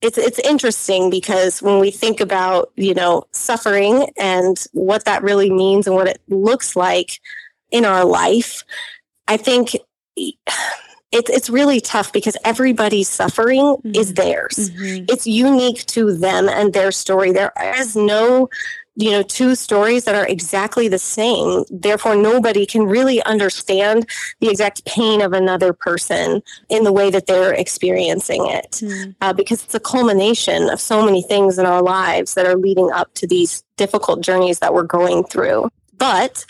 It's it's interesting because when we think about, you know, suffering and what that really means and what it looks like in our life, I think it's it's really tough because everybody's suffering mm-hmm. is theirs. Mm-hmm. It's unique to them and their story. There is no you know two stories that are exactly the same. Therefore nobody can really understand the exact pain of another person in the way that they're experiencing it. Mm. uh, because it's a culmination of so many things in our lives that are leading up to these difficult journeys that we're going through. But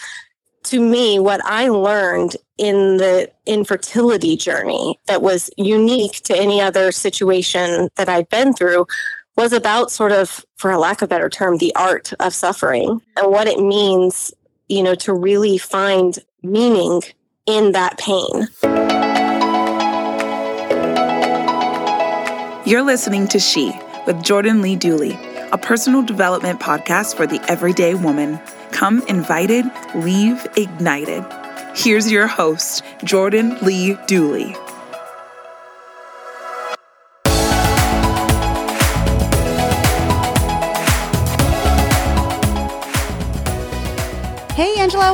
to me what i learned in the infertility journey that was unique to any other situation that i've been through was about sort of, for a lack of a better term, the art of suffering and what it means, you know, to really find meaning in that pain. You're listening to She with Jordan Lee Dooley, a personal development podcast for the everyday woman. Come invited, leave ignited. Here's your host, Jordan Lee Dooley.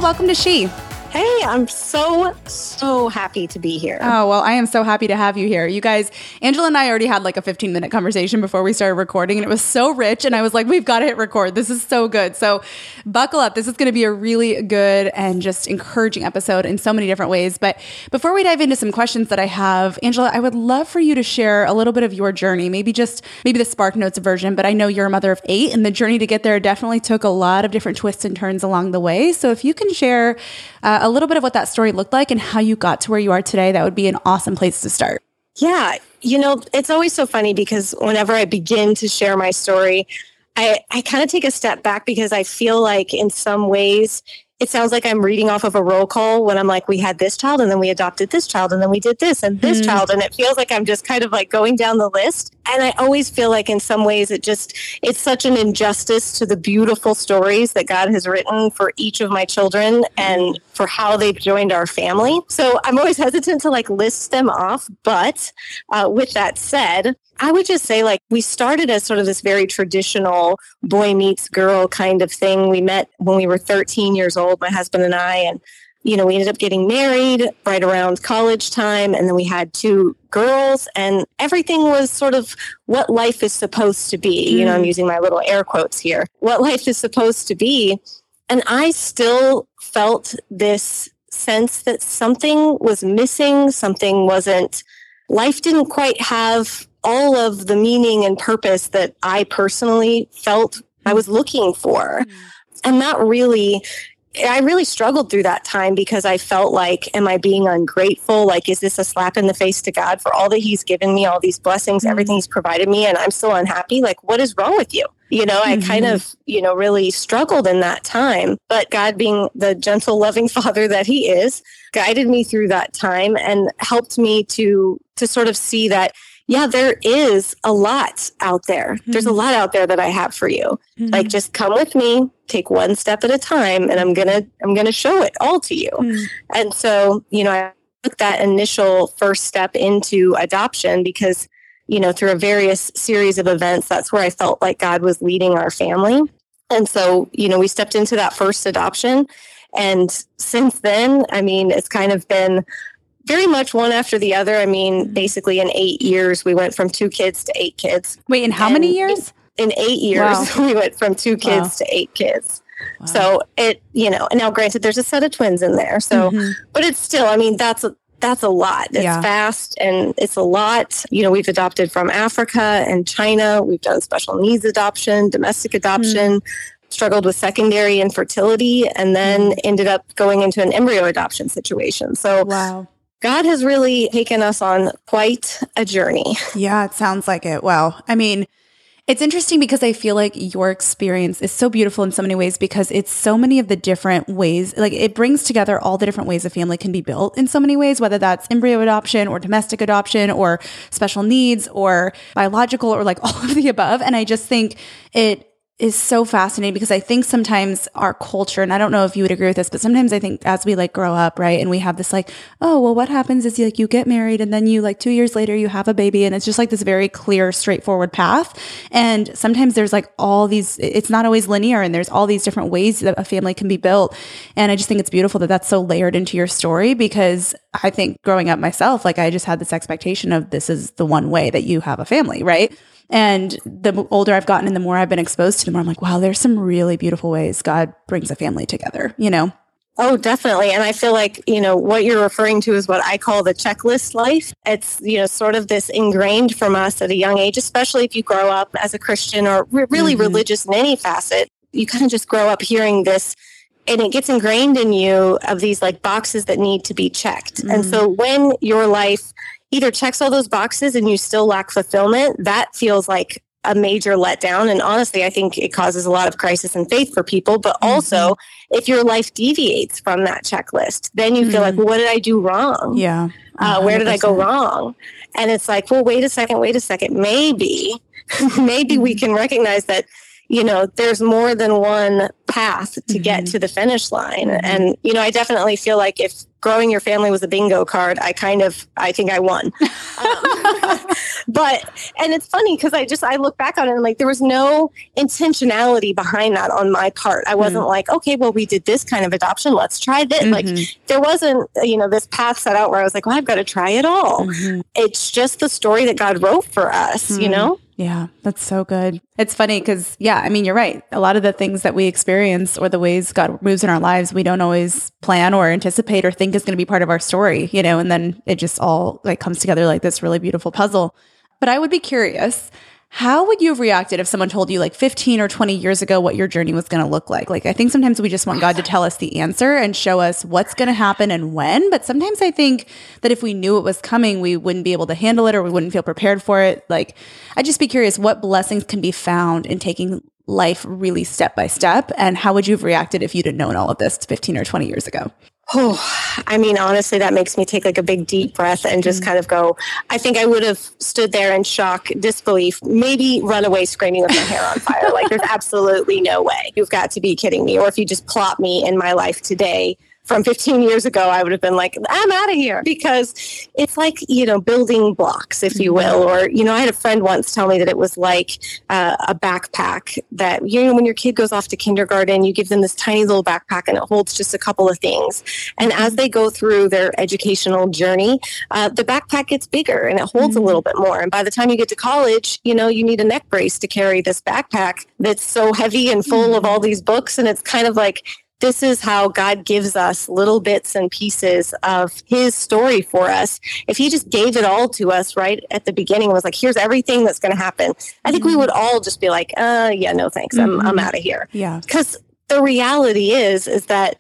Welcome to She. Hey, I'm so, so happy to be here. Oh, well, I am so happy to have you here. You guys, Angela and I already had like a 15 minute conversation before we started recording, and it was so rich. And I was like, we've got to hit record. This is so good. So buckle up. This is going to be a really good and just encouraging episode in so many different ways. But before we dive into some questions that I have, Angela, I would love for you to share a little bit of your journey, maybe just maybe the Spark Notes version. But I know you're a mother of eight, and the journey to get there definitely took a lot of different twists and turns along the way. So if you can share uh, a little bit of what that story looked like and how you got to where you are today, that would be an awesome place to start. Yeah. You know, it's always so funny because whenever I begin to share my story, I, I kind of take a step back because I feel like in some ways it sounds like I'm reading off of a roll call when I'm like, we had this child and then we adopted this child and then we did this and this mm. child. And it feels like I'm just kind of like going down the list. And I always feel like in some ways it just, it's such an injustice to the beautiful stories that God has written for each of my children and for how they've joined our family. So I'm always hesitant to like list them off. But uh, with that said, I would just say, like, we started as sort of this very traditional boy meets girl kind of thing. We met when we were 13 years old, my husband and I, and, you know, we ended up getting married right around college time. And then we had two girls, and everything was sort of what life is supposed to be. Mm. You know, I'm mm. using my little air quotes here what life is supposed to be. And I still felt this sense that something was missing, something wasn't, life didn't quite have all of the meaning and purpose that I personally felt I was looking for. Mm-hmm. And that really, I really struggled through that time because I felt like, am I being ungrateful? Like, is this a slap in the face to God for all that He's given me, all these blessings, mm-hmm. everything He's provided me, and I'm still unhappy? Like, what is wrong with you? You know, mm-hmm. I kind mm-hmm. of, you know, really struggled in that time. But God, being the gentle, loving Father that He is, guided me through that time and helped me to to sort of see that yeah, there is a lot out there. Mm-hmm. There's a hmm. lot out there that I have for you. Mm-hmm. Like just come with me, take one step at a time and I'm going to I'm going to show it all to you. Mm-hmm. And so, you know, I took that initial first step into adoption because you know, through a various series of events, that's where I felt like God was leading our family. And so, you know, we stepped into that first adoption. And since then, I mean, it's kind of been very much one after the other. I mean, basically in eight years, we went from two kids to eight kids. Wait, in how and many years? in eight years, wow. we went from two kids wow. to eight kids. Wow. So it, you know, now granted, there's a set of twins in there. So, mm-hmm. but it's still, I mean, that's a, that's a lot. It's yeah. fast and it's a lot. You know, we've adopted from Africa and China. We've done special needs adoption, domestic adoption, mm. struggled with secondary infertility, and then mm. ended up going into an embryo adoption situation. So, wow. God has really taken us on quite a journey. Yeah, it sounds like it. Wow. I mean, it's interesting because I feel like your experience is so beautiful in so many ways because it's so many of the different ways, like it brings together all the different ways a family can be built in so many ways, whether that's embryo adoption or domestic adoption or special needs or biological or like all of the above. And I just think it is so fascinating because I think sometimes our culture, and I don't know if you would agree with this, but sometimes I think as we like grow up, right, and we have this like, oh, well, what happens is you like you get married and then you like two years later you have a baby, and it's just like this very clear, straightforward path. And sometimes there's like all these, it's not always linear, and there's all these different ways that a family can be built. And I just think it's beautiful that that's so layered into your story because I think growing up myself, like I just had this expectation of this is the one way that you have a family, right? And the older I've gotten and the more I've been exposed to, the more I'm like, wow, there's some really beautiful ways God brings a family together, you know? Oh, definitely. And I feel like, you know, what you're referring to is what I call the checklist life. It's, you know, sort of this ingrained from us at a young age, especially if you grow up as a Christian or re- really mm-hmm. religious in any facet. You kind of just grow up hearing this and it gets ingrained in you of these like boxes that need to be checked. Mm-hmm. And so when your life either checks all those boxes and you still lack fulfillment, that feels like a major letdown. And honestly, I think it causes a lot of crisis in faith for people. But mm-hmm. also, if your life deviates from that checklist, then you mm-hmm. feel like, mm. well, what did I do wrong? Yeah. Uh, where did I go wrong? And it's like, well, wait a second, wait a second. Maybe, maybe we mm-hmm. can recognize that you know, there's more than one path to mm-hmm. get to the finish line. Mm-hmm. And, you know, I definitely feel like if growing your family was a bingo card, I kind of, I think I won. um, but, and it's funny because I just, I look back on it and like, there was no intentionality behind that on my part. I wasn't mm-hmm. like, okay, well, we did this kind of adoption. Let's try this. Like, mm-hmm. there wasn't, you know, this path set out where I was like, well, I've got to try it all. Mm-hmm. It's just the story that God wrote for us, you mm-hmm. know? Yeah, that's so good. It's funny because, yeah, I mean, you're right. A lot of the things that we experience or the ways God moves in our lives, we don't always plan or anticipate or think is going to be part of our story, you know, and then it just all like comes together like this really beautiful puzzle. But I would be curious how would you have reacted if someone told you like 15 or 20 years ago what your journey was going to look like? Like, I think sometimes we just want God to tell us the answer and show us what's going to happen and when. But sometimes I think that if we knew it was coming, we wouldn't be able to handle it or we wouldn't feel prepared for it. Like, I'd just be curious what blessings can be found in taking life really step by step. And how would you have reacted if you'd have known all of this 15 or 20 years ago? Oh, I mean, honestly, that makes me take like a big deep breath and just mm kind of go. I think I would have stood there in shock, disbelief, maybe run away screaming with my hair on fire. like, there's absolutely no way. You've got to be kidding me. Or if you just plot me in my life today, from 15 years ago, I would have been like, I'm out of here because it's like, you know, building blocks, if you will. Or, you know, I had a friend once tell me that it was like uh, a backpack that, you know, when your kid goes off to kindergarten, you give them this tiny little backpack and it holds just a couple of things. And as they go through their educational journey, uh, the backpack gets bigger and it holds mm-hmm. a little bit more. And by the time you get to college, you know, you need a neck brace to carry this backpack that's so heavy and full mm-hmm. of all these books. And it's kind of like, this is how God gives us little bits and pieces of his story for us. If he just gave it all to us right at the beginning was like, here's everything that's going to happen, I think mm-hmm. we would all just be like, uh, yeah, no thanks. I'm, mm-hmm. I'm out of here. Yeah. Because the reality is, is that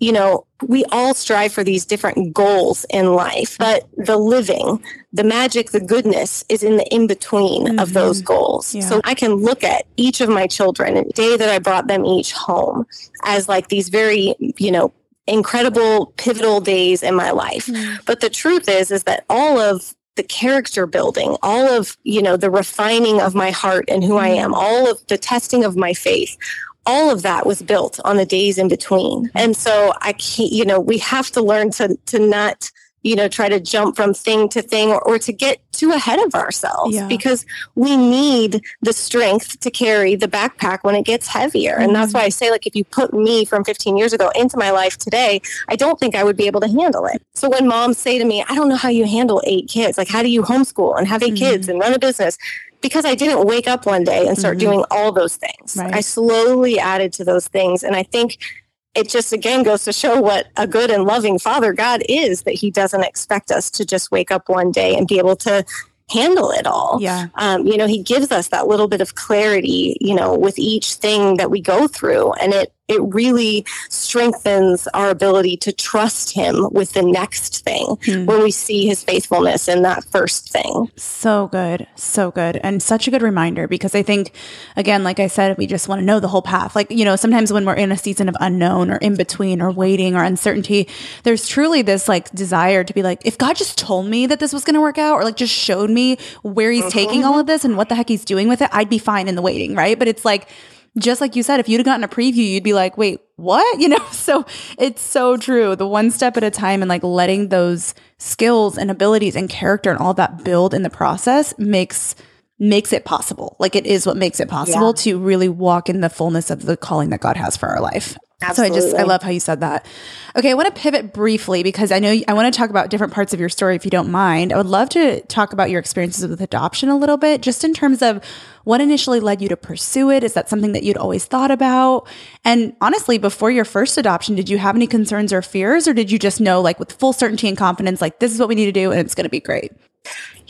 you know, we all strive for these different goals in life, but the living, the magic, the goodness is in the in between mm-hmm. of those goals. Yeah. So I can look at each of my children and the day that I brought them each home as like these very, you know, incredible pivotal days in my life. Mm-hmm. But the truth is, is that all of the character building, all of, you know, the refining of my heart and who I mm-hmm. am, all of the testing of my faith, all of that was built on the days in between. And so I can't, you know, we have to learn to to not you know try to jump from thing to thing or, or to get too ahead of ourselves yeah. because we need the strength to carry the backpack when it gets heavier mm-hmm. and that's mm-hmm. why i say like if you put me from 15 years ago into my life today i don't think i would be able to handle it so when moms say to me i don't know how you handle eight kids like how do you homeschool and have 8 mm-hmm. kids and run a business because I didn't wake up one day and start mm-hmm. doing all those things. Right. I slowly added to those things. And I think it just again goes to show what a good and loving father God is that he doesn't expect us to just wake up one day and be able to handle it all. Yeah. Um, you know, he gives us that little bit of clarity, you know, with each thing that we go through. And it it really strengthens our ability to trust him with the next thing mm. when we see his faithfulness in that first thing. So good. So good. And such a good reminder because I think, again, like I said, we just want to know the whole path. Like, you know, sometimes when we're in a season of unknown or in between or waiting or uncertainty, there's truly this like desire to be like, if God just told me that this was going to work out or like just showed me where he's mm-hmm. taking all of this and what the heck he's doing with it, I'd be fine in the waiting. Right. But it's like, just like you said, if you'd have gotten a preview, you'd be like, wait, what? You know, so it's so true. The one step at a time and like letting those skills and abilities and character and all that build in the process makes makes it possible. Like it is what makes it possible yeah. to really walk in the fullness of the calling that God has for our life. Absolutely. So I just I love how you said that. Okay, I want to pivot briefly because I know I want to talk about different parts of your story if you don't mind. I would love to talk about your experiences with adoption a little bit just in terms of what initially led you to pursue it. Is that something that you'd always thought about? And honestly, before your first adoption, did you have any concerns or fears or did you just know like with full certainty and confidence like this is what we need to do and it's going to be great?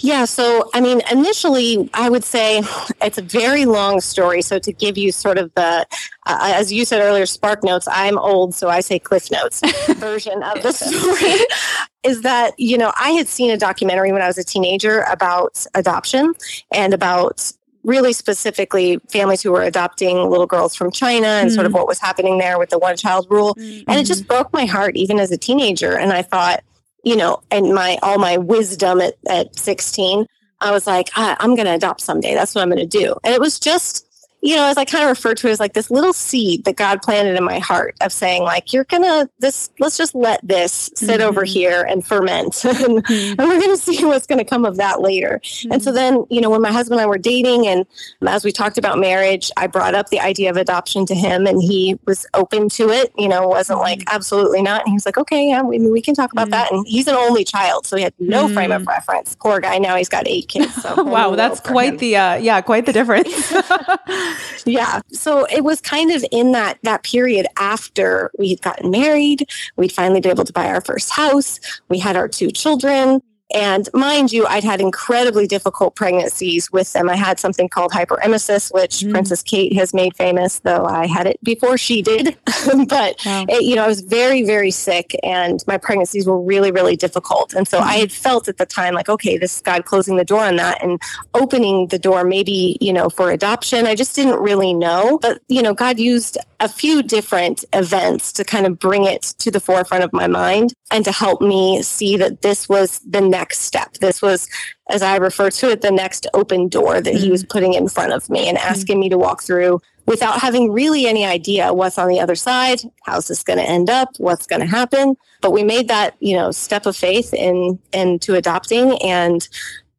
Yeah, so I mean, initially, I would say it's a very long story. So to give you sort of the, uh, as you said earlier, spark notes. I'm old, so I say Cliff Notes version of the story. is that you know I had seen a documentary when I was a teenager about adoption and about really specifically families who were adopting little girls from China and mm sort of mm. what was happening there with the one child rule. mm And it just mm-hmm. broke my heart even as a teenager. And I thought, you know, and my all my wisdom at, at 16, I was like, I, I'm going to adopt someday. That's what I'm going to do. And it was just you know, as I kind of refer to it as like this little seed that God planted in my heart of saying, like, you're gonna this, let's just let this sit mm-hmm. over here and ferment, and, mm-hmm. and, we're gonna see what's gonna come of that later. Mm-hmm. And so then, you know, when my husband and I were dating, and as we talked about marriage, I brought up the idea of adoption to him, and he was open to it. You know, wasn't like mm-hmm. absolutely not. And he was like, okay, yeah, we, we can talk about that. Mm-hmm. And he's an only child, so he had no frame of reference. Poor guy. Now he's got eight kids. So wow, that's quite him. the uh, yeah, quite the difference. yeah. So it was kind of in that that period after we had gotten married, we'd finally been able to buy our first house, we had our two children, and mind you, I'd had incredibly difficult pregnancies with them. I had something called hyperemesis, which mm. Princess Kate has made famous, though I had it before she did. but, wow. it, you know, I was very, very sick and my pregnancies were really, really difficult. And so mm. I had felt at the time like, okay, this is God closing the door on that and opening the door maybe, you know, for adoption. I just didn't really know. But, you know, God used a few different events to kind of bring it to the forefront of my mind and to help me see that this was the next step. This was, as I refer to it, the next open door that he was mm-hmm. putting in front of me and mm-hmm. asking me to walk through without having really any idea what's on the other side, how's this going to end up, what's going to happen. But we made that, you know, step of faith in into adopting and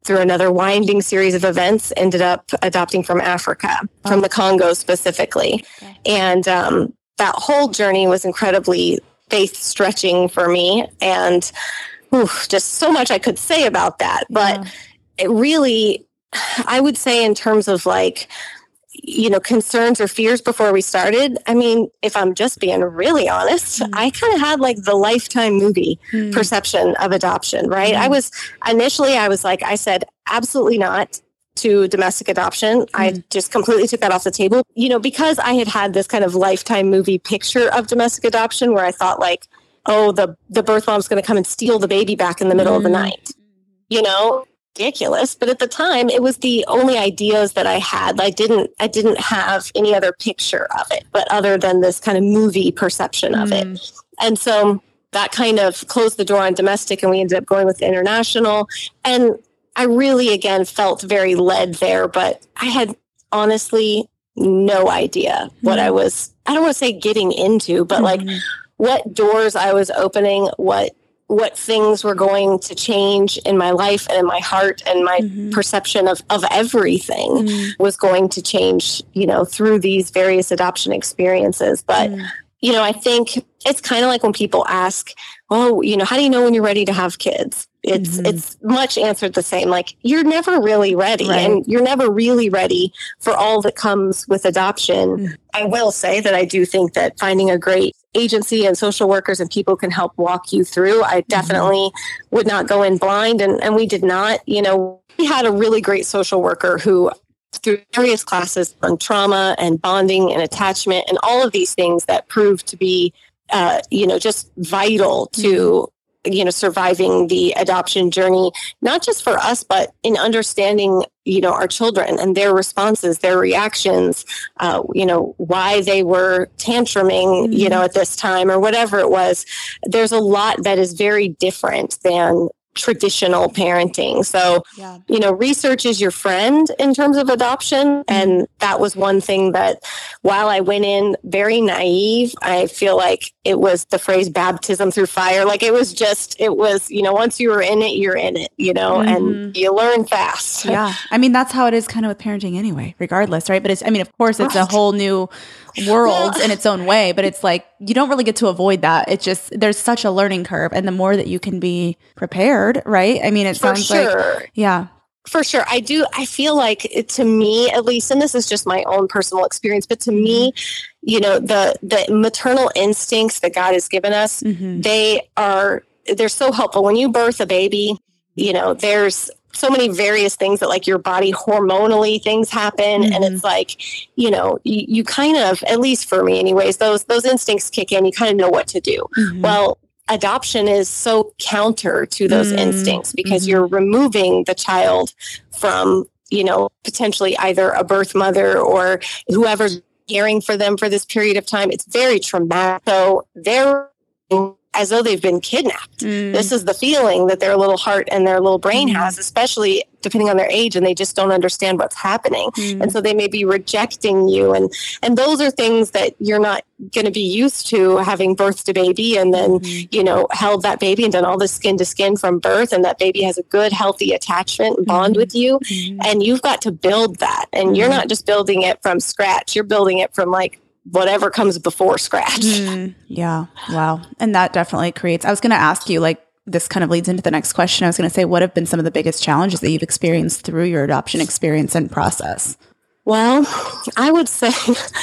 through another winding series of events ended up adopting from Africa, from the Congo specifically. Okay. And um, that whole journey was incredibly faith stretching for me. And oof, just so much I could say about that. But yeah. it really, I would say, in terms of like, you know, concerns or fears before we started. I mean, if I'm just being really honest, mm. I kind of had like the lifetime movie mm. perception of adoption, right? Mm. I was initially, I was like, I said, absolutely not to domestic adoption. I hmm. just completely took that off the table, you know, because I had had this kind of lifetime movie picture of domestic adoption where I thought like, oh, the, the birth mom's going to come and steal the baby back in the middle of the hmm. night, you know, ridiculous. But at the time it was the only ideas that I had. I didn't, I didn't have any other picture of it, but other than this kind of movie perception of mm. it. And so that kind of closed the door on domestic and we ended up going with international. And I really, again, felt very led there, but I had honestly no idea what mm-hmm. I was, I don't want to say getting into, but mm-hmm. like what doors I was opening, what what things were going to change in my life and in my heart and my mm-hmm. perception of, of everything mm-hmm. was going to change, you know, through these various adoption experiences. But, mm. you know, I think it's kind of like when people ask, oh, you know, how do you know when you're ready to have kids? It's mm-hmm. it's much answered the same. Like you're never really ready, right. and you're never really ready for all that comes with adoption. Mm-hmm. I will say that I do think that finding a great agency and social workers and people can help walk you through. I mm-hmm. definitely mm-hmm. would not go in blind, and and we did not. You know, we had a really great social worker who through various classes on trauma and bonding and attachment and all of these things that proved to be uh, you know just vital to you know surviving the adoption journey not just for us but in understanding you know our children and their responses their reactions uh, you know why they were tantruming mm-hmm. you know at this time or whatever it was there's a lot that is very different than traditional parenting. So, yeah. you know, research is your friend in terms of adoption. Mm-hmm. And that was one thing that while I went in very naive, I feel like it was the phrase baptism through fire. Like it was just, it was, you know, once you were in it, you're in it, you know, mm-hmm. and you learn fast. Yeah. I mean, that's how it is kind of with parenting anyway, regardless, right? But it's, I mean, of course, it's right. a whole new world in its own way, but it's like you don't really get to avoid that. It's just there's such a learning curve, and the more that you can be prepared, right? I mean, it For sounds sure. like yeah. For sure. I do. I feel like it, to me, at least, and this is just my own personal experience, but to me, mm-hmm. you know, the, the maternal instincts that God has given us, mm-hmm. they are, they're so helpful. When you birth a baby, you know, there's so many various things that like your body hormonally things happen mm-hmm. and it's like you know you, you, kind of at least for me anyways those those instincts kick in you kind of know what to do mm-hmm. well adoption is so counter to those mm-hmm. instincts because you're removing the child from you know potentially either a birth mother or whoever's caring for them for this period of time it's very traumatic so they're as though they've been kidnapped. Mm. This is the feeling that their little heart and their little brain mm. has, especially depending on their age, and they just don't understand what's happening. Mm. And so they may be rejecting you. And and those are things that you're not going to be used to having birthed a baby and then, mm-hmm. you know, held that baby and done all this skin to skin from birth. And that baby has a good, healthy attachment bond mm-hmm. with you. And you've got to build that. And you're not just building it from scratch, you're building it from like whatever comes before scratch. Mm, yeah. Wow. And that definitely creates, I was going to ask you, like, this kind of leads into the next question. I was going to say, what have been some of the biggest challenges that you've experienced through your adoption experience and process? Well, I would say,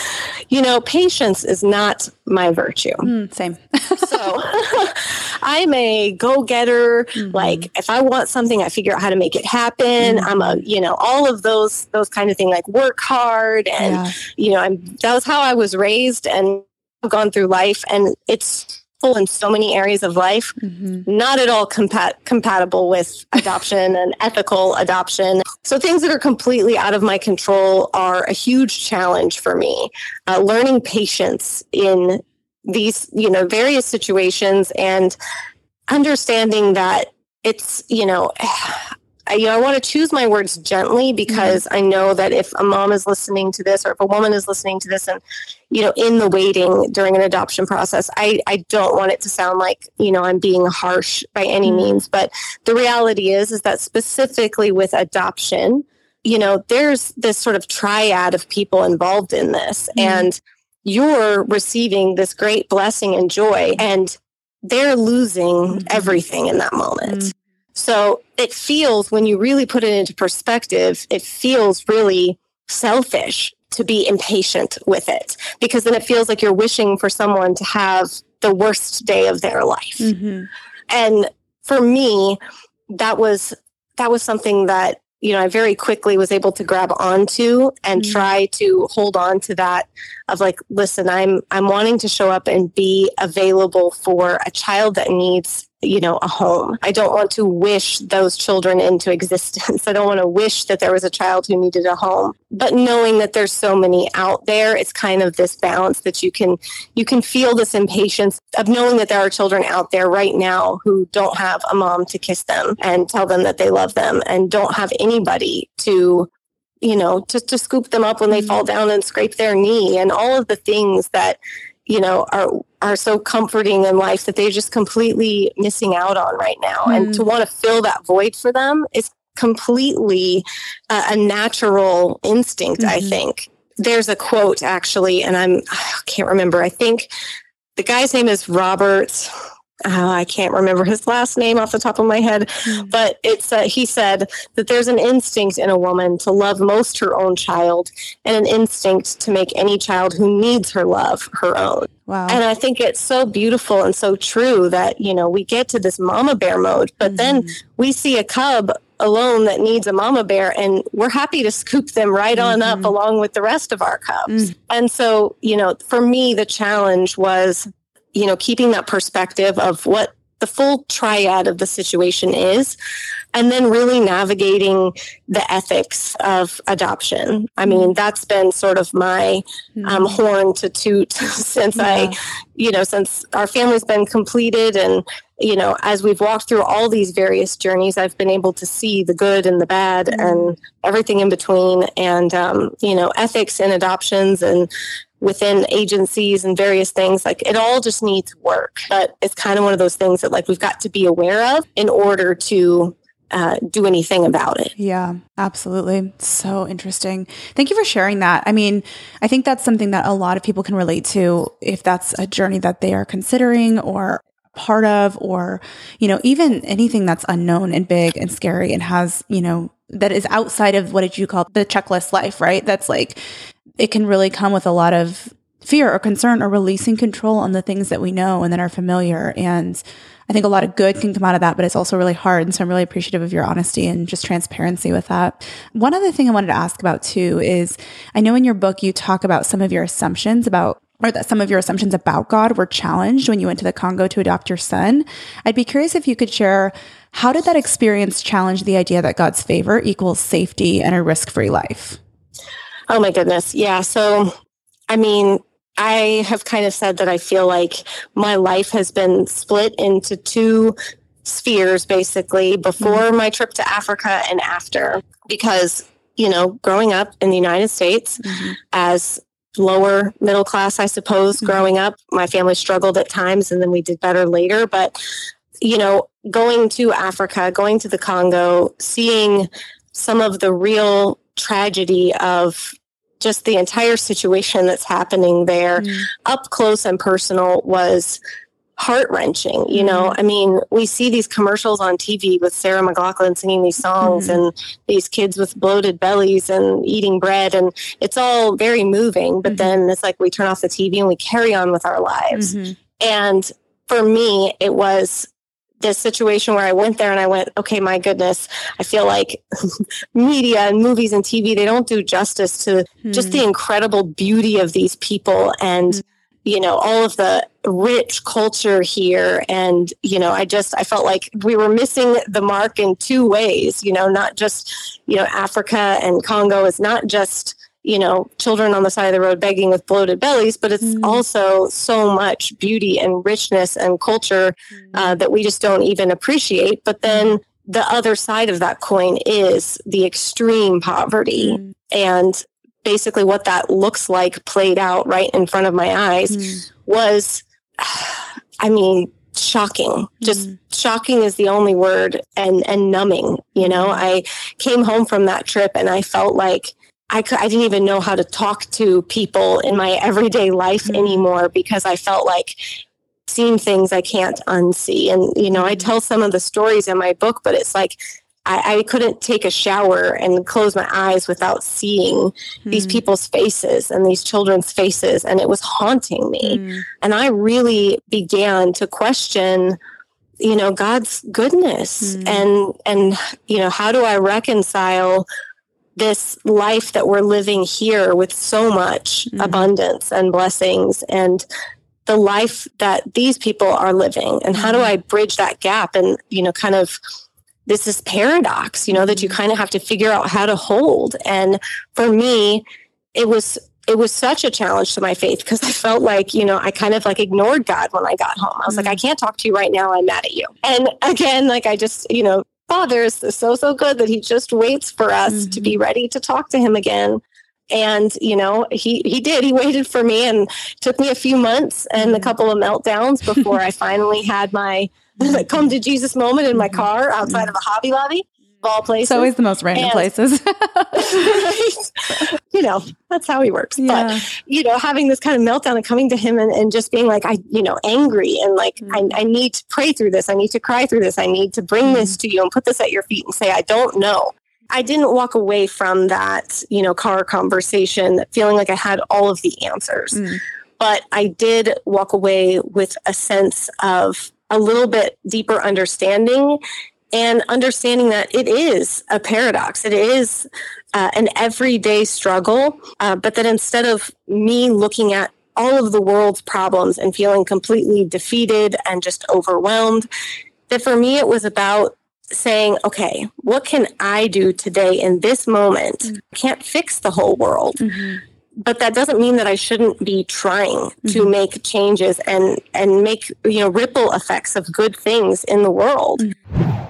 you know, patience is not my virtue. Mm, same. so I'm a go getter. Mm-hmm. Like if I want something, I figure out how to make it happen. Mm-hmm. I'm a, you know, all of those, those kind of thing, like work hard. And, yeah. you know, I'm, that was how I was raised and gone through life. And it's, in so many areas of life, mm-hmm. not at all compat- compatible with adoption and ethical adoption. So things that are completely out of my control are a huge challenge for me. Uh, learning patience in these, you know, various situations and understanding that it's, you know, I, you know, I want to choose my words gently because mm-hmm. I know that if a mom is listening to this or if a woman is listening to this and, you know, in the waiting during an adoption process, I, I don't want it to sound like, you know, I'm being harsh by any mm-hmm. means. But the reality is, is that specifically with adoption, you know, there's this sort of triad of people involved in this. Mm-hmm. And you're receiving this great blessing and joy. And they're losing mm-hmm. everything in that moment. So it feels, when you really put it into perspective, it feels really selfish to be impatient with it because then it feels like you're wishing for someone to have the worst day of their life. Mm-hmm. And for me, that was that was something that you know I very quickly was able to grab onto and mm-hmm. try to hold on to that of like listen I'm I'm wanting to show up and be available for a child that needs you know, a home. I don't want to wish those children into existence. I don't want to wish that there was a child who needed a home. But knowing that there's so many out there, it's kind of this balance that you can you can feel this impatience of knowing that there are children out there right now who don't have a mom to kiss them and tell them that they love them and don't have anybody to you know, to, to scoop them up when they mm-hmm. fall down and scrape their knee and all of the things that you know are are so comforting in life that they're just completely missing out on right now mm. and to want to fill that void for them is completely uh, a natural instinct mm-hmm. i think there's a quote actually and i'm i can't remember i think the guy's name is robert uh, I can't remember his last name off the top of my head, mm. but it's uh, he said that there's an instinct in a woman to love most her own child, and an instinct to make any child who needs her love her own. Wow. And I think it's so beautiful and so true that you know we get to this mama bear mode, but mm. then we see a cub alone that needs a mama bear and we're happy to scoop them right mm-hmm. on up mm-hmm. along with the rest of our cubs. Mm. And so, you know, for me the challenge was you know, keeping that perspective of what the full triad of the situation is, and then really navigating the ethics of adoption. I mean, mm-hmm. that's been sort of my um, mm-hmm. horn to toot since yeah. I, you know, since our family's been completed. And, you know, as we've walked through all these various journeys, I've been able to see the good and the bad mm-hmm. and everything in between. And, um, you know, ethics in adoptions and within agencies and various things like it all just needs work but it's kind of one of those things that like we've got to be aware of in order to uh, do anything about it. Yeah, absolutely. So interesting. Thank you for sharing that. I mean, I think that's something that a lot of people can relate to if that's a journey that they are considering or part of, or, you know, even anything that's unknown and big and scary and has, you know, that is outside of what did you call the checklist life, right? That's like it can really come with a lot of fear or concern or releasing control on the things that we know and that are familiar. And I think a lot of good can come out of that, but it's also really hard. And so I'm really appreciative of your honesty and just transparency with that. One other thing I wanted to ask about too is I know in your book you talk about some of your assumptions about or that some of your assumptions about God were challenged when you went to the Congo to adopt your son. I'd be curious if you could share how did that experience challenge the idea that God's favor equals safety and a risk free life? Oh my goodness. Yeah. So, I mean, I have kind of said that I feel like my life has been split into two spheres basically before mm-hmm. my trip to Africa and after because you know growing up in the United States mm-hmm. as lower middle class I suppose mm-hmm. growing up my family struggled at times and then we did better later but you know going to Africa going to the Congo seeing some of the real tragedy of just the entire situation that's happening there mm. up close and personal was heart wrenching. You know, mm. I mean, we see these commercials on TV with Sarah McLachlan singing these songs mm. and these kids with bloated bellies and eating bread, and it's all very moving. But mm-hmm. then it's like we turn off the TV and we carry on with our lives. Mm-hmm. And for me, it was this situation where I went there and I went, okay, my goodness, I feel like media and movies and TV, they don't do justice to mm. just the hmm. incredible beauty of these people and, mm. you know, all of the rich culture here. And, you know, I just, I felt like we were missing the mark in two ways, you know, not just, you know, Africa and Congo is not just, you know, children on the side of the road begging with bloated bellies, but it's mm. also so much beauty and richness and culture uh, mm. that we just don't even appreciate. But then mm. the other side of that coin is the extreme poverty. Mm. And basically, what that looks like played out right in front of my eyes mm. was, I mean, shocking just mm. shocking is the only word and and numbing you know i came home from that trip and i felt like I, could, I didn't even know how to talk to people in my everyday life mm-hmm. anymore because I felt like seeing things I can't unsee. And, you know, I mm-hmm. tell some of the stories in my book, but it's like I, I couldn't take a shower and close my eyes without seeing mm-hmm. these people's faces and these children's faces. And it was haunting me. Mm-hmm. And I really began to question you know god's goodness mm. and and you know how do i reconcile this life that we're living here with so much mm-hmm. abundance and blessings and the life that these people are living and how do mm-hmm. i bridge that gap and you know kind of this is paradox you know that you mm-hmm. kind of have to figure out how to hold and for me it was it was such a challenge to my faith because I felt like, you know, I kind of like ignored God when I got home. I was mm-hmm. like, I can't talk to you right now. I'm mad at you. And again, like I just, you know, Father is so, so good that he just waits for us mm-hmm. to be mm-hmm. ready to talk to him again. And, you know, he, he did. He waited for me and took me a few months and a mm-hmm. couple of meltdowns before I finally had my come to Jesus moment in my mm-hmm. car outside of a Hobby Lobby. All places. It's always the most random And- places. you know, that's how he works. Yeah. But, you know, having this kind of meltdown and coming to him and, and just being like, I, you know, angry and like, Mm. I, I need to pray through this. I need to cry through this. I need to bring Mm. this to you and put this at your feet and say, I don't know. I didn't walk away from that, you know, car conversation feeling like I had all of the answers. Mm. But I did walk away with a sense of a little bit deeper understanding and understanding that it is a paradox. It is uh, an everyday struggle, uh, but that instead of me looking at all of the world's problems and feeling completely defeated and just overwhelmed, that for me it was about saying, okay, what can I do today in this moment? I can't fix the whole world. But that doesn't mean that I shouldn't be trying to make changes and and make you know ripple effects of good things in the world.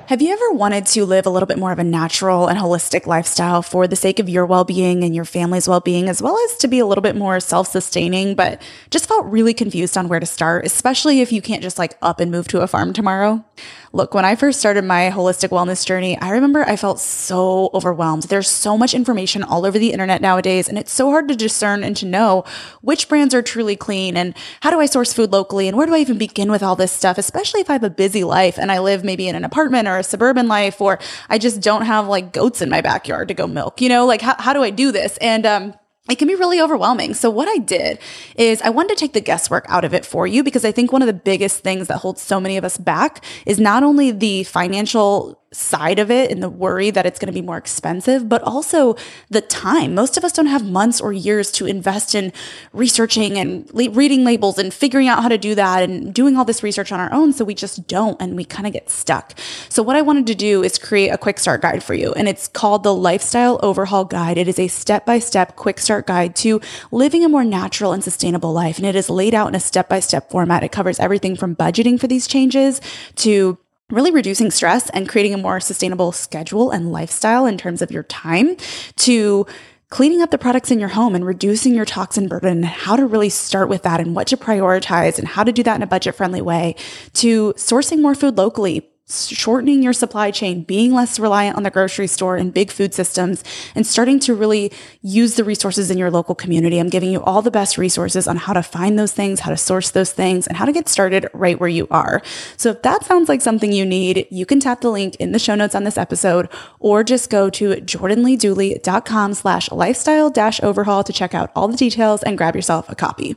Have you ever wanted to live a little bit more of a natural and holistic lifestyle for the sake of your well being and your family's well being, as well as to be a little bit more self sustaining, but just felt really confused on where to start, especially if you can't just like up and move to a farm tomorrow? Look, when I first started my holistic wellness journey, I remember I felt so overwhelmed. There's so much information all over the internet nowadays, and it's so hard to discern and to know which brands are truly clean and how do I source food locally and where do I even begin with all this stuff, especially if I have a busy life and I live maybe in an apartment or a suburban life, or I just don't have like goats in my backyard to go milk, you know, like how, how do I do this? And, um, it can be really overwhelming. So, what I did is I wanted to take the guesswork out of it for you because I think one of the biggest things that holds so many of us back is not only the financial side of it and the worry that it's going to be more expensive, but also the time. Most of us don't have months or years to invest in researching and le- reading labels and figuring out how to do that and doing all this research on our own. So, we just don't and we kind of get stuck. So, what I wanted to do is create a quick start guide for you, and it's called the Lifestyle Overhaul Guide. It is a step by step quick start guide to living a more natural and sustainable life. And it is laid out in a step by step format. It covers everything from budgeting for these changes to really reducing stress and creating a more sustainable schedule and lifestyle in terms of your time to cleaning up the products in your home and reducing your toxin burden. How to really start with that and what to prioritize and how to do that in a budget friendly way to sourcing more food locally shortening your supply chain, being less reliant on the grocery store and big food systems, and starting to really use the resources in your local community. I'm giving you all the best resources on how to find those things, how to source those things, and how to get started right where you are. So if that sounds like something you need, you can tap the link in the show notes on this episode, or just go to jordanleedooley.com slash lifestyle dash overhaul to check out all the details and grab yourself a copy.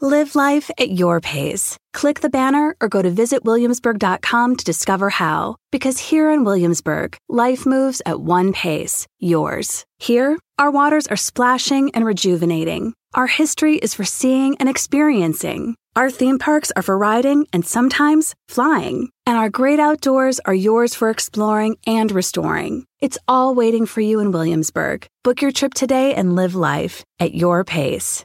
Live life at your pace. Click the banner or go to visitwilliamsburg.com to discover how. Because here in Williamsburg, life moves at one pace, yours. Here, our waters are splashing and rejuvenating. Our history is for seeing and experiencing. Our theme parks are for riding and sometimes flying. And our great outdoors are yours for exploring and restoring. It's all waiting for you in Williamsburg. Book your trip today and live life at your pace.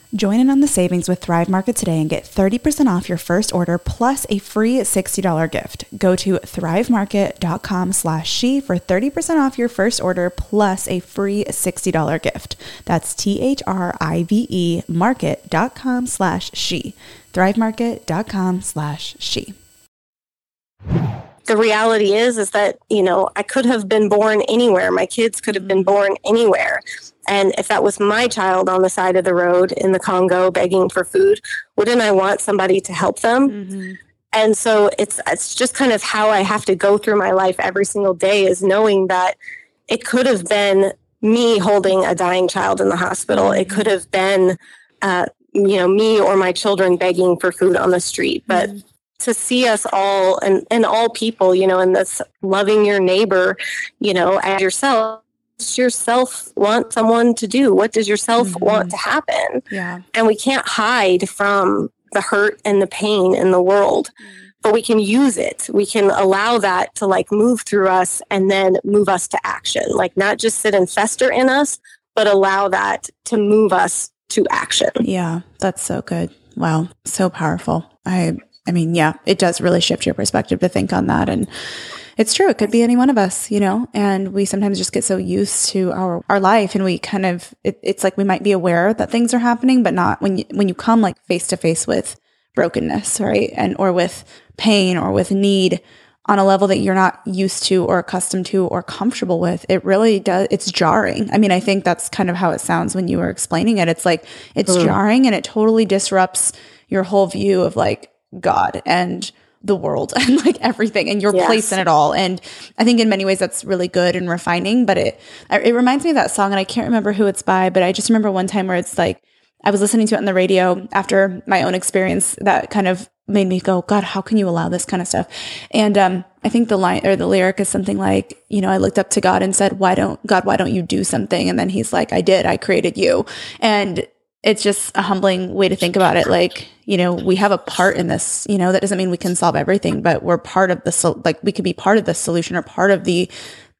Join in on the savings with Thrive Market today and get 30% off your first order plus a free $60 gift. Go to thrivemarket.com slash she for 30% off your first order plus a free $60 gift. That's T-H-R-I-V-E market.com slash she. thrivemarket.com slash she. The reality is, is that, you know, I could have been born anywhere. My kids could have been born anywhere. And if that was my child on the side of the road in the Congo begging for food, wouldn't I want somebody to help them? Mm-hmm. And so it's it's just kind of how I have to go through my life every single day is knowing that it could have been me holding a dying child in the hospital. It could have been uh, you know me or my children begging for food on the street, but mm-hmm to see us all and, and all people, you know, and this loving your neighbor, you know, as yourself yourself want someone to do? What does yourself mm-hmm. want to happen? Yeah. And we can't hide from the hurt and the pain in the world, mm-hmm. but we can use it. We can allow that to like move through us and then move us to action. Like not just sit and fester in us, but allow that to move us to action. Yeah, that's so good. Wow, so powerful. I I mean, yeah, it does really shift your perspective to think on that and it's true. It could be any one of us, you know, and we sometimes just get so used to our, our life and we kind of, it, it's like we might be aware that things are happening, but not when you, when you come like face to face with brokenness, right? And, or with pain or with need on a level that you're not used to or accustomed to or comfortable with, it really does, it's jarring. I mean, I think that's kind of how it sounds when you were explaining it. It's like, it's mm. jarring and it totally disrupts your whole view of like God and, the world and like everything and your yes. place in it all. And I think in many ways that's really good and refining, but it it reminds me of that song and I can't remember who it's by, but I just remember one time where it's like I was listening to it on the radio after my own experience that kind of made me go, God, how can you allow this kind of stuff? And um, I think the line or the lyric is something like, you know, I looked up to God and said, Why don't God, why don't you do something? And then he's like, I did, I created you. And it's just a humbling way to think about it. Like, you know, we have a part in this, you know, that doesn't mean we can solve everything, but we're part of the, so, like we could be part of the solution or part of the,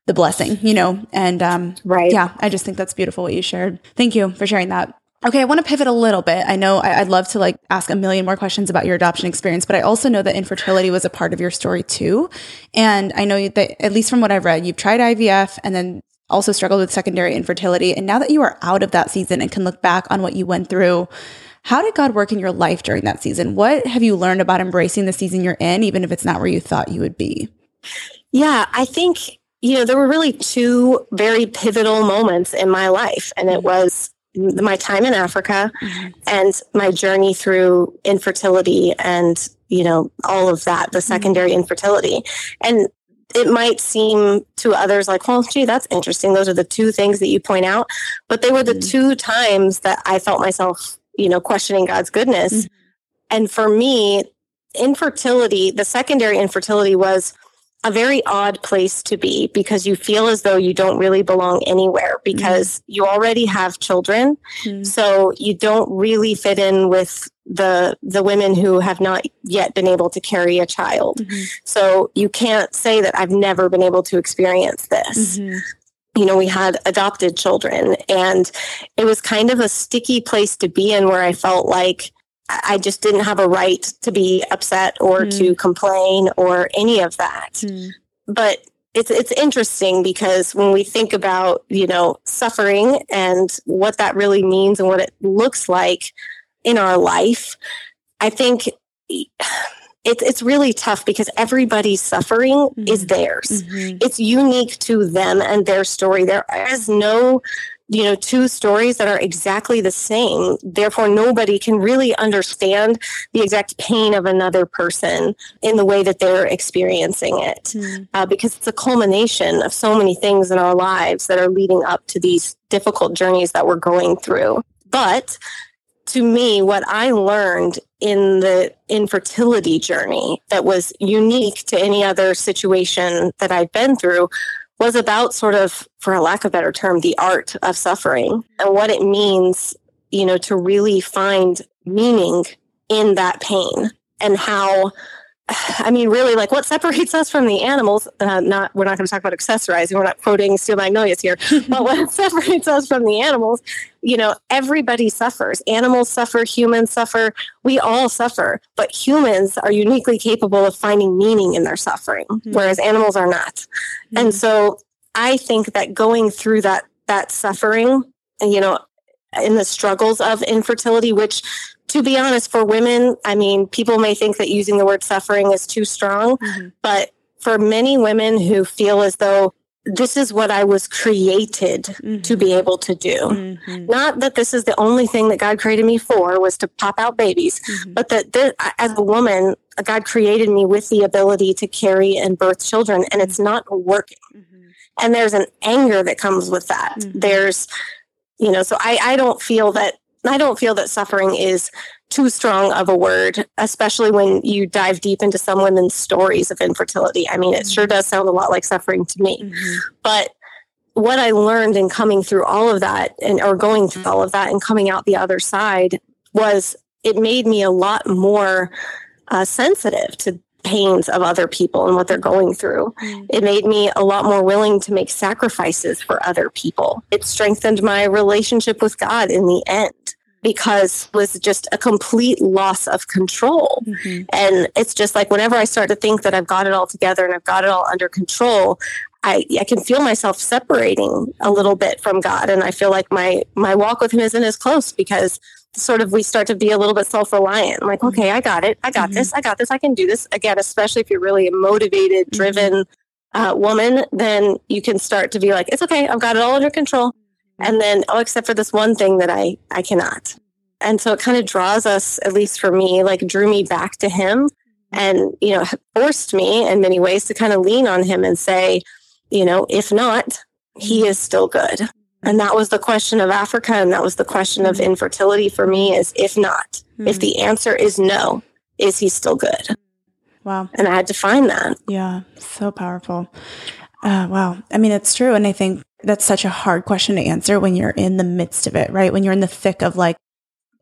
the blessing, you know? And, um, right. Yeah. I just think that's beautiful what you shared. Thank you for sharing that. Okay, I want to pivot a little bit. I know I, would love to like ask a million more questions about your adoption experience, but I also know that infertility was a part of your story too. And I know that at least from what I've read, you've tried IVF and then also struggled with secondary infertility. And now that you are out of that season and can look back on what you went through, how did God work in your life during that season? What have you learned about embracing the season you're in, even if it's not where you thought you would be? Yeah, I think, you know, there were really two very pivotal moments in my life. And it mm-hmm. was my time in Africa mm-hmm. and my journey through infertility and, you know, all of that, the mm-hmm. secondary infertility. And it might seem to others like, well, gee, that's interesting. Those are the two things that you point out. But they were the mm-hmm. two times that I felt myself, you know, questioning God's goodness. Mm-hmm. And for me, infertility, the secondary infertility was a very odd place to be because you feel as though you don't really belong anywhere because mm you already have children. mm So you don't really fit in with the the women who have not yet been able to carry a child. Mm-hmm. So you can't say that I've never been able to experience this. Mm-hmm. You know, we had adopted children and it was kind of a sticky place to be in where I felt like I just didn't have a right to be upset or mm. to complain or any of that. Mm. But it's it's interesting because when we think about you know suffering and what that really means and what it looks like in our life, I think it's it's really tough because everybody's suffering mm-hmm. is theirs. Mm-hmm. It's unique to them and their story. There is no you know two stories that are exactly the same therefore nobody can really understand the exact pain of another person in the way that they're experiencing it mm. uh, because it's a culmination of so many things in our lives that are leading up to these difficult journeys that we're going through but to me what i learned in the infertility journey that was unique to any other situation that i've been through was about sort of, for a lack of a better term, the art of suffering and what it means, you know, to really find meaning in that pain and how I mean, really, like what separates us from the animals? Uh, not we're not going to talk about accessorizing. We're not quoting Steel Magnolias here, but what separates us from the animals? You know, everybody suffers. Animals suffer. Humans suffer. We all suffer. But humans are uniquely capable of finding meaning in their suffering, mm-hmm. whereas animals are not. Mm-hmm. And so, I think that going through that that suffering, you know, in the struggles of infertility, which to be honest, for women, I mean, people may think that using the word suffering is too strong, mm-hmm. but for many women who feel as though this is what I was created mm-hmm. to be able to do. Mm-hmm. Not that this is the only thing that God created me for was to pop out babies, mm-hmm. but that this, as a woman, God created me with the ability to carry and birth children, and it's not working. Mm-hmm. And there's an anger that comes with that. Mm-hmm. There's, you know, so I, I don't feel that I don't feel that suffering is too strong of a word, especially when you dive deep into some women's stories of infertility. I mean, it sure does sound a lot like suffering to me. Mm-hmm. But what I learned in coming through all of that and or going through all of that and coming out the other side was it made me a lot more uh, sensitive to pains of other people and what they're going through. Mm. It made me a lot more willing to make sacrifices for other people. It strengthened my relationship with God in the end because it was just a complete loss of control. Mm-hmm. And it's just like whenever I start to think that I've got it all together and I've got it all under control, I, I can feel myself separating a little bit from God. And I feel like my my walk with him isn't as close because sort of we start to be a little bit self-reliant. I'm like, mm-hmm. okay, I got it. I got mm-hmm. this. I got this. I can do this. Again, especially if you're really a motivated, mm-hmm. driven uh, woman, then you can start to be like, it's okay. I've got it all under control. Mm-hmm. And then, oh, except for this one thing that I I cannot. And so it kind of draws us, at least for me, like drew me back to him, mm-hmm. and you know, forced me in many ways to kind of lean on him and say, you know, if not, he is still good and that was the question of Africa. And that was the question of mm-hmm. infertility for me is if not, mm-hmm. if the answer is no, is he still good? Wow. And I had to find that. Yeah. So powerful. Uh, wow. I mean, it's true. And I think that's such a hard question to answer when you're in the midst of it, right? When you're in the thick of like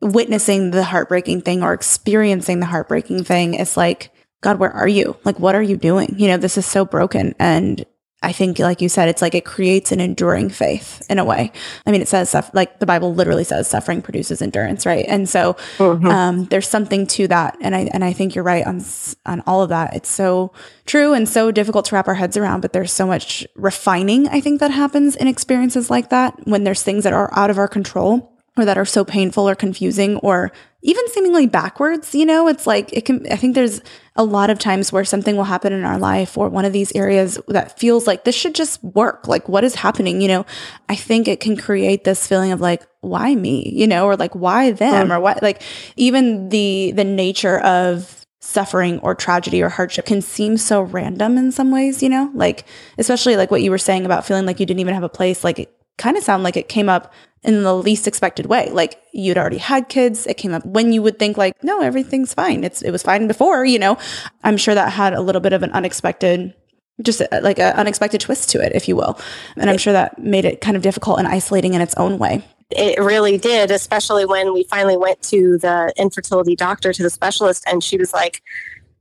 witnessing the heartbreaking thing or experiencing the heartbreaking thing. It's like, God, where are you? Like, what are you doing? You know, this is so broken. And I think, like you said, it's like it creates an enduring faith in a way. I mean, it says stuff like the Bible literally says suffering produces endurance, right? And so mm-hmm. um, there's something to that, and I and I think you're right on on all of that. It's so true and so difficult to wrap our heads around, but there's so much refining I think that happens in experiences like that when there's things that are out of our control or that are so painful or confusing or even seemingly backwards, you know, it's like it can I think there's a lot of times where something will happen in our life or one of these areas that feels like this should just work. Like what is happening, you know? I think it can create this feeling of like why me, you know, or like why them mm. or what like even the the nature of suffering or tragedy or hardship can seem so random in some ways, you know? Like especially like what you were saying about feeling like you didn't even have a place like it kind of sound like it came up in the least expected way. Like you'd already had kids. It came up when you would think like, no, everything's fine. It's, it was fine before, you know, I'm sure that had a little bit of an unexpected, just uh, like an unexpected twist to it, if you will. And I'm sure that made it kind of difficult and isolating in its own way. It really did, especially when we finally went to the infertility doctor, to the specialist, and she was like,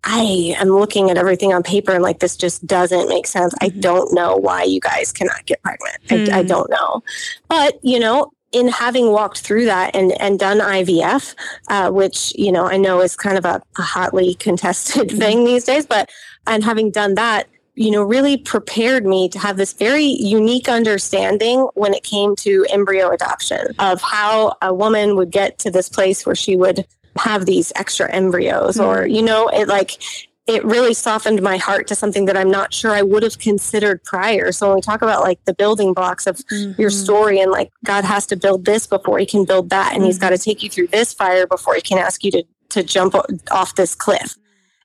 I am looking at everything on paper and like this just doesn't make sense. I mm-hmm. don't know why you guys cannot get pregnant. Mm. I, I, mm. don't know. But, you know, in having walked through that and, and done IVF, uh, which, you know, I know is kind of a, a hotly contested mm-hmm. thing these days, but and having done that, you know, really prepared me to have this very unique understanding when it came to embryo adoption of how a woman would get to this place where she would have these extra embryos mm-hmm. or, you know, it like, it really softened my heart to something that I'm not sure I would have considered prior. So when we talk about like the building blocks of mm-hmm. your story and like God has to build this before he can build that and mm-hmm. he's got to take you through this fire before he can ask you to to jump off this cliff.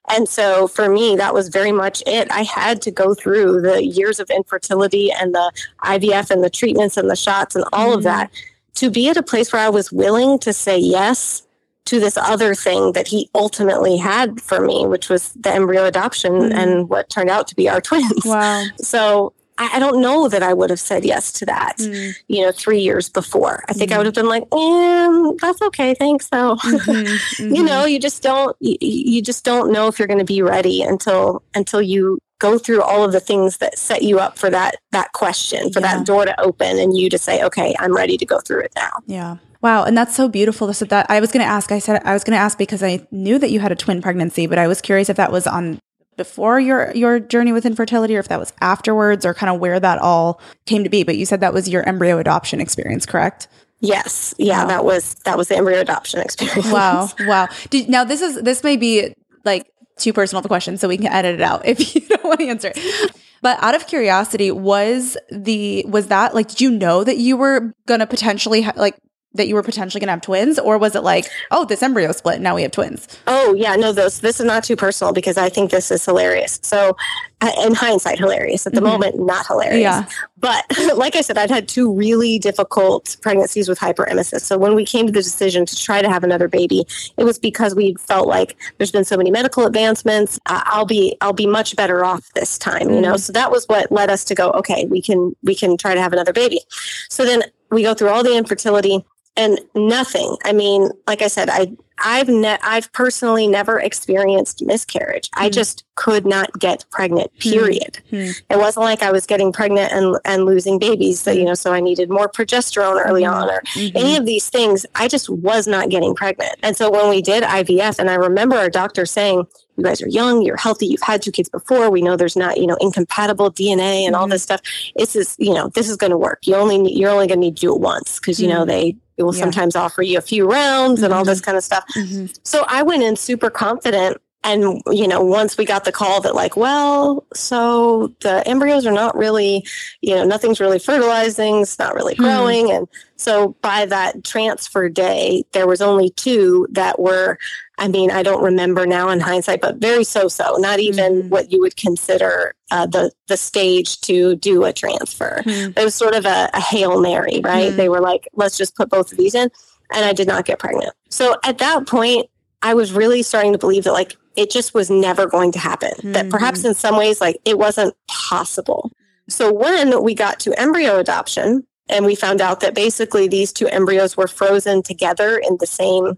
And so for me, that was very much it. I had to go through the years of infertility and the IVF and the treatments and the shots and all mm-hmm. of that to be at a place where I was willing to say yes to this other thing that he ultimately had for me, which was the embryo adoption mm-hmm. and what turned out to be our twins. Wow. So I, don't know that I would have said yes to that, mm. you know, three years before. I think mm. I would have been like, eh, that's okay. Thanks So, Mm-hmm, mm-hmm. you know, you just don't, you, you just don't know if you're going to be ready until, until you go through all of the things that set you up for that, that question, for yeah. that door to open and you to say, okay, I'm ready to go through it now. Yeah. Wow, and that's so beautiful. So that I was going to ask. I said I was going to ask because I knew that you had a twin pregnancy, but I was curious if that was on before your your journey with infertility or if that was afterwards or kind of where that all came to be but you said that was your embryo adoption experience correct yes yeah wow. that was that was the embryo adoption experience wow wow Did, now this is this may be like too personal of a question so we can edit it out if you don't want to answer it but out of curiosity was the was that like did you know that you were gonna potentially ha- like that you were potentially going to have twins or was it like oh this embryo split now we have twins oh yeah no those this is not too personal because i think this is hilarious so uh, in hindsight hilarious at the mm-hmm. moment not hilarious yeah. but like i said i'd had two really difficult pregnancies with hyperemesis so when we came to the decision to try to have another baby it was because we felt like there's been so many medical advancements uh, i'll be i'll be much better off this time mm-hmm. you know mm-hmm. so that was what led us to go okay we can we can try to have another baby so then we go through all the infertility and nothing. I mean, like I said, I I've ne- I've personally never experienced miscarriage. Mm. I hmm. just could not get pregnant. Hmm. Period. Mm. It wasn't like I was getting pregnant and and losing babies. That you hmm. know, so I needed more progesterone early mm-hmm. on, or mm-hmm. any of these things. I just was not getting pregnant. And so when we did IVF, and I remember our doctor saying, "You guys are young. You're healthy. You've had two kids before. We know there's not you know incompatible DNA and mm-hmm. all this stuff. This is you know this is going to work. You only you're only going to need to do it once because you know they it will yeah. sometimes offer you a few rounds and all this mm-hmm. kind of stuff. Mm-hmm. So I went in super confident. And, you know, once we got the call that, like, well, so the embryos are not really, you know, nothing's really fertilizing, it's not really hmm. growing. Mm. And so by that transfer day, there was only two that were, I mean, I don't remember now in hindsight, but very so-so, not even mm. what you would consider uh, the the stage to do a transfer. Mm. It was sort of a, a hail mary, right? Mm. They were like, let's just put both of these in, and I did not get pregnant. So at that point, I was really starting to believe that like it just was never going to happen. Mm-hmm. That perhaps in some ways, like it wasn't possible. So when we got to embryo adoption, and we found out that basically these two embryos were frozen together in the same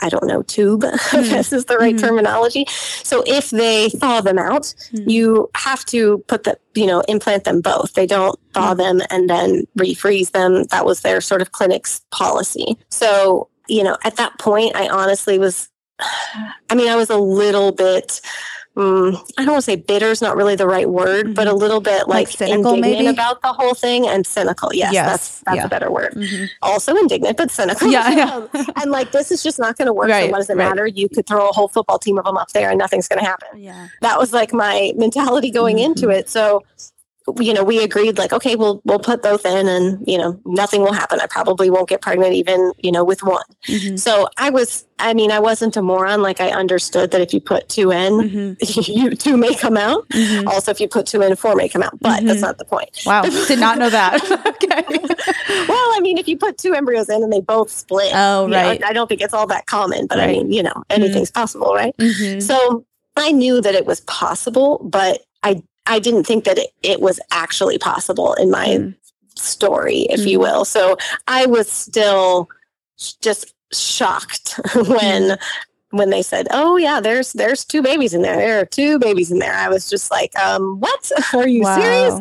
I don't know, tube, mm. this is the right mm-hmm. terminology. So if they thaw them out, mm. you have to put the, you know, implant them both. They don't thaw mm. them and then refreeze them. That was their sort of clinic's policy. So, you know, at that point, I honestly was, I mean, I was a little bit um, I don't want to say bitter is not really the right word, mm-hmm. but a mm-hmm. little bit like, like cynical, maybe about the whole thing and cynical. Yes, yes. that's that's yeah. a better word. Mm-hmm. Also indignant, but cynical. Yeah, yeah. and like this is just not going to work. Right, so what does it right. matter? You could throw a whole football team of them up there, and nothing's going to happen. Yeah, that was like my mentality going mm-hmm. into it. So you know, we agreed like, okay, we'll we'll put both in, and you know, nothing will happen. I probably won't get pregnant even, you know, with one. Mm-hmm. So I was, I mean, I wasn't a moron. Like I understood that if you put two in, mm-hmm. you two may come out. Mm-hmm. Also, if you put two in, four may come out. But that's mm-hmm. not the point. Wow, did not know that. okay. well, I mean, if you put two embryos in and they both split, oh right, know, I don't think it's all that common. But right. I mean, you know, anything's mm-hmm. possible, right? Mm-hmm. So I knew that it was possible, but I I didn't think that it, it was actually possible in my mm. story, if mm. you will. So I was still just shocked when mm. when they said, "Oh yeah, there's there's two babies in there. There are two babies in there." I was just like, um, "What? Are you wow. serious?"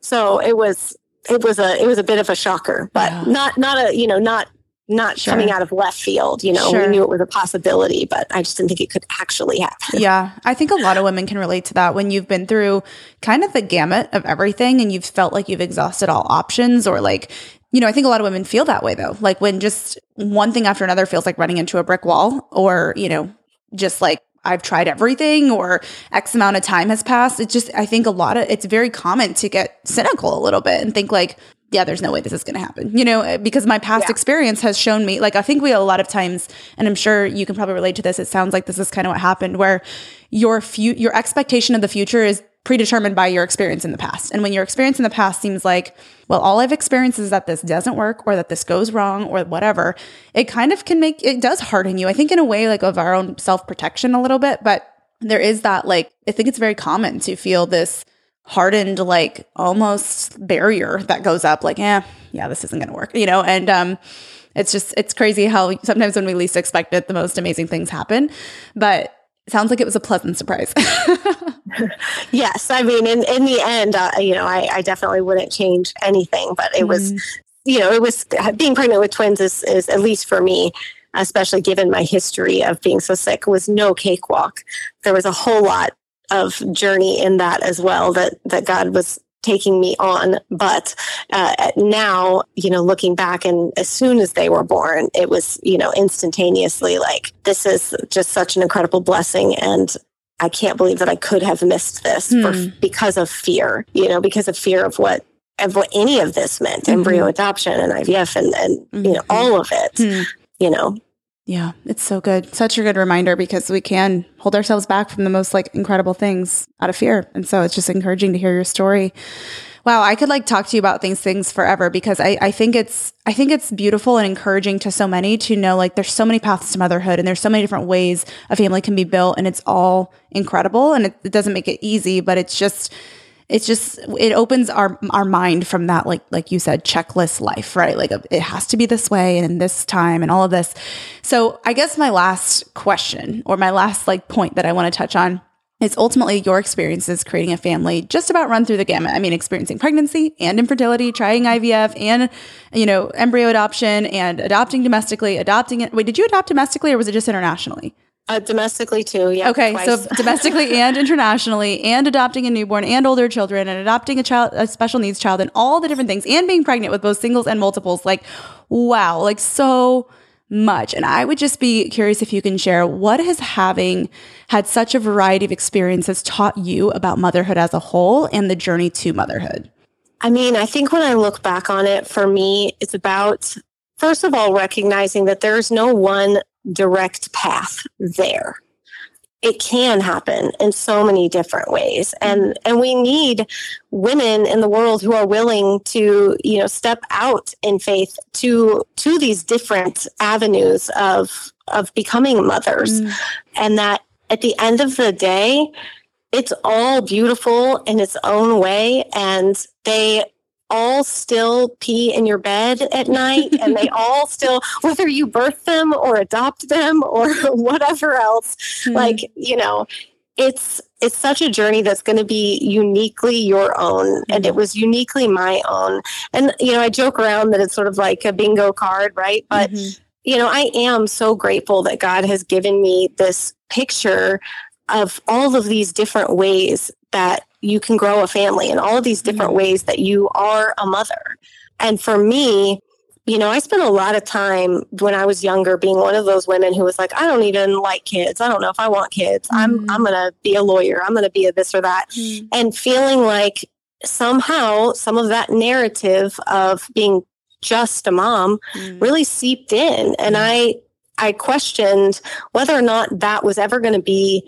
So it was it was a it was a bit of a shocker, but not not a you know not not Sure. coming out of left field. You know, Sure. we knew it was a possibility, but I just didn't think it could actually happen. Yeah, I think a lot of women can relate to that when you've been through kind of the gamut of everything and you've felt like you've exhausted all options or like you know, I think a lot of women feel that way though. Like when just one thing after another feels like running into a brick wall or, you know, just like I've tried everything or X amount of time has passed. It's just, I think a lot of, it's very common to get cynical a little bit and think like, yeah, there's no way this is going to happen, you know, eh, because my past Yeah. experience has shown me, like, I think we a lot of times, and I'm sure you can probably relate to this. It sounds like this is kind of what happened where your fu- your expectation of the future is predetermined by your experience in the past. And when your experience in the past seems like, well, all I've experienced is that this doesn't work or that this goes wrong or whatever, it kind of can make it does harden you. I think in a way like of our own self-protection a little bit, but there is that like I think it's very common to feel this hardened like almost barrier that goes up like, yeah yeah, this isn't going to work, you know, and um it's just it's crazy how sometimes when we least expect it the most amazing things happen, but it sounds like it was a pleasant surprise. Yes, I mean, in in the end, uh, you know, I, I definitely wouldn't change anything, but it was, you know, it was being pregnant with twins is is at least for me, especially given my history of being so sick, was no cakewalk. There was a whole lot of journey in that as well that that God was taking me on but uh, now you know looking back and as soon as they were born it was you know instantaneously like this is just such an incredible blessing and I can't believe that I could have missed this for, Hmm. because of fear, you know, because of fear of what of what any of this meant, embryo adoption and IVF and, and you know, Mhm. all of it, Hmm. you know. Yeah, it's so good. Such a good reminder because we can hold ourselves back from the most like incredible things out of fear. And so it's just encouraging to hear your story. Wow, I could like talk to you about these things forever because I, I think it's I think it's beautiful and encouraging to so many to know like there's so many paths to motherhood and there's so many different ways a family can be built and it's all incredible and it, it doesn't make it easy, but it's just it's just it opens our our mind from that like like you said checklist life right? Like it has to be this way and this time and all of this. So i guess my last question or my last like point that i want to touch on is ultimately your experiences creating a family just about run through the gamut. I mean experiencing pregnancy and infertility trying ivf and you know embryo adoption and adopting domestically adopting it. Wait did you adopt domestically or was it just internationally Uh, domestically too, yeah. Okay, twice. so domestically and internationally, and adopting a newborn and older children, and adopting a child, a special needs child, and all the different things, and being pregnant with both singles and multiples. Like, wow, like so much. And I would just be curious if you can share what has having had such a variety of experiences taught you about motherhood as a whole and the journey to motherhood. I mean, I think when I look back on it, for me, it's about, first of all, recognizing that there's no one direct path there. It can happen in so many different ways. And mm-hmm. and we need women in the world who are willing to, you know, step out in faith to to these different avenues of of becoming mothers. Mm. And that at the end of the day, it's all beautiful in its own way and they all still pee in your bed at night and they all still whether you birth them or adopt them or whatever else like you know it's it's such a journey that's going to be uniquely your own and it was uniquely my own. And you know i joke around that it's sort of like a bingo card right? But Mhm. you know, I am so grateful that God has given me this picture of all of these different ways that you can grow a family and all of these different mm-hmm. ways that you are a mother. And for me, you know, I spent a lot of time when I was younger being one of those women who was like, I don't even like kids. I don't know if I want kids. I'm mm-hmm. I'm going to be a lawyer. I'm going to be a this or that. Mm. And feeling like somehow some of that narrative of being just a mom mm. really seeped in and mm. i i questioned whether or not that was ever going to be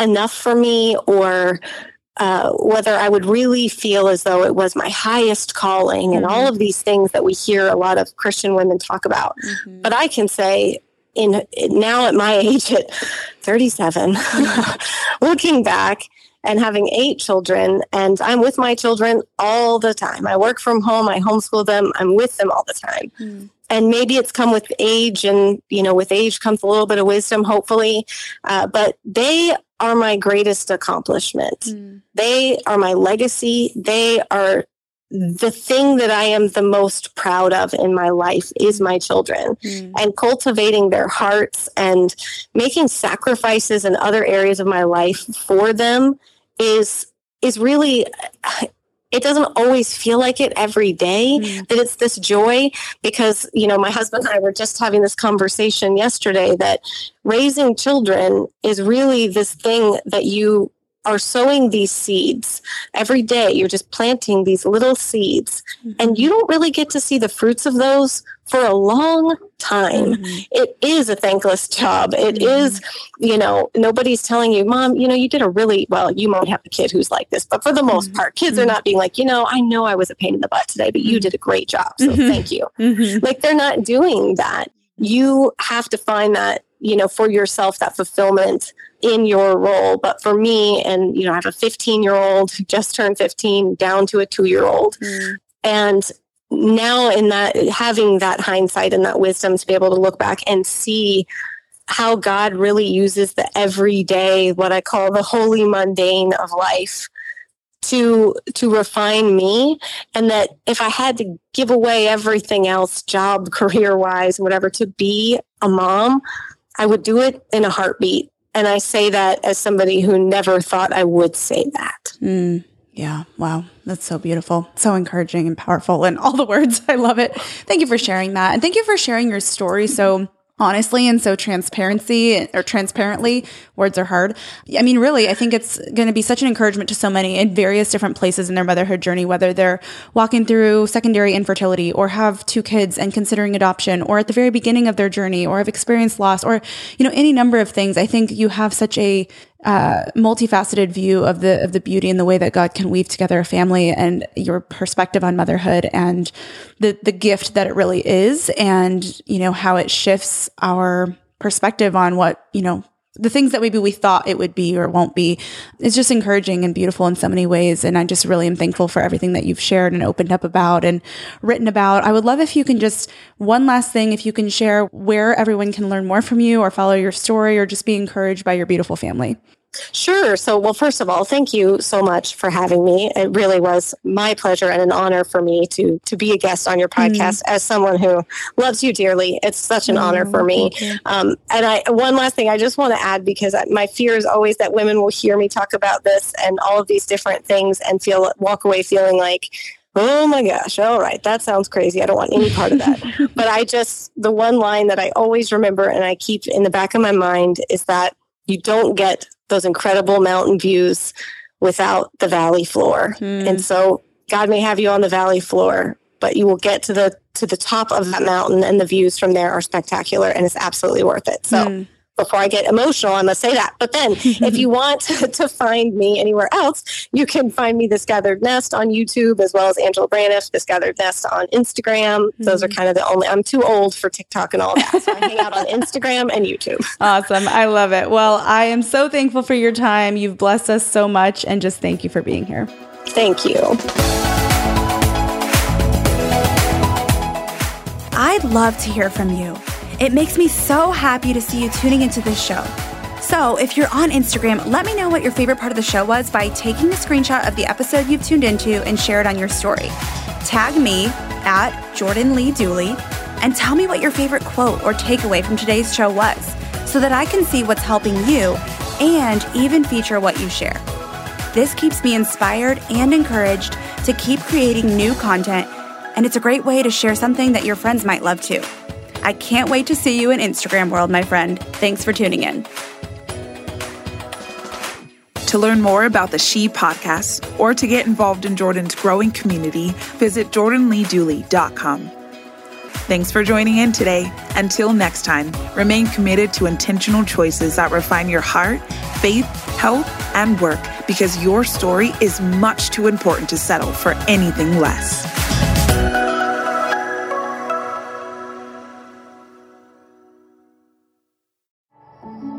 enough for me or uh, whether I would really feel as though it was my highest calling and all of these things that we hear a lot of Christian women talk about. But I can say, in now at my age at 37, looking back and having eight children, and I'm with my children all the time. I work from home, I homeschool them, I'm with them all the time and maybe it's come with age and you know with age comes a little bit of wisdom hopefully uh, but they are my greatest accomplishment. They are my legacy. They are the thing that I am the most proud of in my life is my children. Mm. and cultivating their hearts and making sacrifices in other areas of my life for them is is really it doesn't always feel like it every day mm. that it's this joy because you know my husband and I were just having this conversation yesterday that raising children is really this thing that you are sowing these seeds every day. You're just planting these little seeds, mm-hmm. and you don't really get to see the fruits of those for a long time. Mm-hmm. It is a thankless job. It mm-hmm. is, you know, nobody's telling you, Mom, you know, you did a really well. You won't have a kid who's like this, but for the most mm-hmm. part, kids are mm-hmm. not being like, you know, I know I was a pain in the butt today, but you mm-hmm. did a great job. So thank you. Like they're not doing that. You have to find that, you know, for yourself, that fulfillment in your role. But for me, and you know, I have a 15 year old just turned 15 down to a two year old. Mm. And now in that having that hindsight and that wisdom to be able to look back and see how God really uses the everyday, what I call the holy mundane of life to to refine me and that if i had to give away everything else job career wise whatever to be a mom i would do it in a heartbeat and I say that as somebody who never thought I would say that. Mm, yeah. Wow. That's so beautiful. So encouraging and powerful and all the words. I love it. Thank you for sharing that. And thank you for sharing your story so honestly and so transparency or transparently words are hard. I mean really i think it's going to be such an encouragement to so many in various different places in their motherhood journey whether they're walking through secondary infertility or have two kids and considering adoption or at the very beginning of their journey or have experienced loss or you know any number of things. I think you have such a uh, multifaceted view of the of the beauty and the way that God can weave together a family and your perspective on motherhood and the the gift that it really is and you know how it shifts our perspective on what you know the things that maybe we thought it would be or won't be it's just encouraging and beautiful in so many ways. And i just really am thankful for everything that you've shared and opened up about and written about. I would love if you can just one last thing if you can share where everyone can learn more from you or follow your story or just be encouraged by your beautiful family Sure. So, well, first of all, thank you so much for having me. It really was my pleasure and an honor for me to to be a guest on your mm-hmm. podcast. Mm. As someone who loves you dearly, it's such an mm, honor for me. Um, and I, one last thing, I just want to add because my fear is always that women will hear me talk about this and all of these different things and feel walk away feeling like oh my gosh, all right, that sounds crazy. I don't want any part of that. but I just, the one line that I always remember and I keep in the back of my mind is that you don't get those incredible mountain views without the valley floor. Mm. And so God may have you on the valley floor, but you will get to the to the top of that mountain and the views from there are spectacular and it's absolutely worth it. So mm before I get emotional, I must say that. But then if you want to, find me anywhere else, you can find me This Gathered Nest on YouTube as well as Angela Braniff, This Gathered Nest on Instagram. Mm-hmm. Those are kind of the only, I'm too old for TikTok and all that. So I hang out on Instagram and YouTube. Awesome. I love it. Well, I am so thankful for your time. You've blessed us so much and just thank you for being here. Thank you. I'd love to hear from you. It makes me so happy to see you tuning into this show. So, if you're on Instagram, let me know what your favorite part of the show was by taking a screenshot of the episode you've tuned into and share it on your story. Tag me at Jordan Lee Dooley and tell me what your favorite quote or takeaway from today's show was so that I can see what's helping you and even feature what you share. This keeps me inspired and encouraged to keep creating new content, and it's a great way to share something that your friends might love too. I can't wait to see you in Instagram world, my friend. Thanks for tuning in. To learn more about the She podcast or to get involved in Jordan's growing community, visit jordanleedooley.com. Thanks for joining in today. Until next time, remain committed to intentional choices that refine your heart, faith, health, and work because your story is much too important to settle for anything less.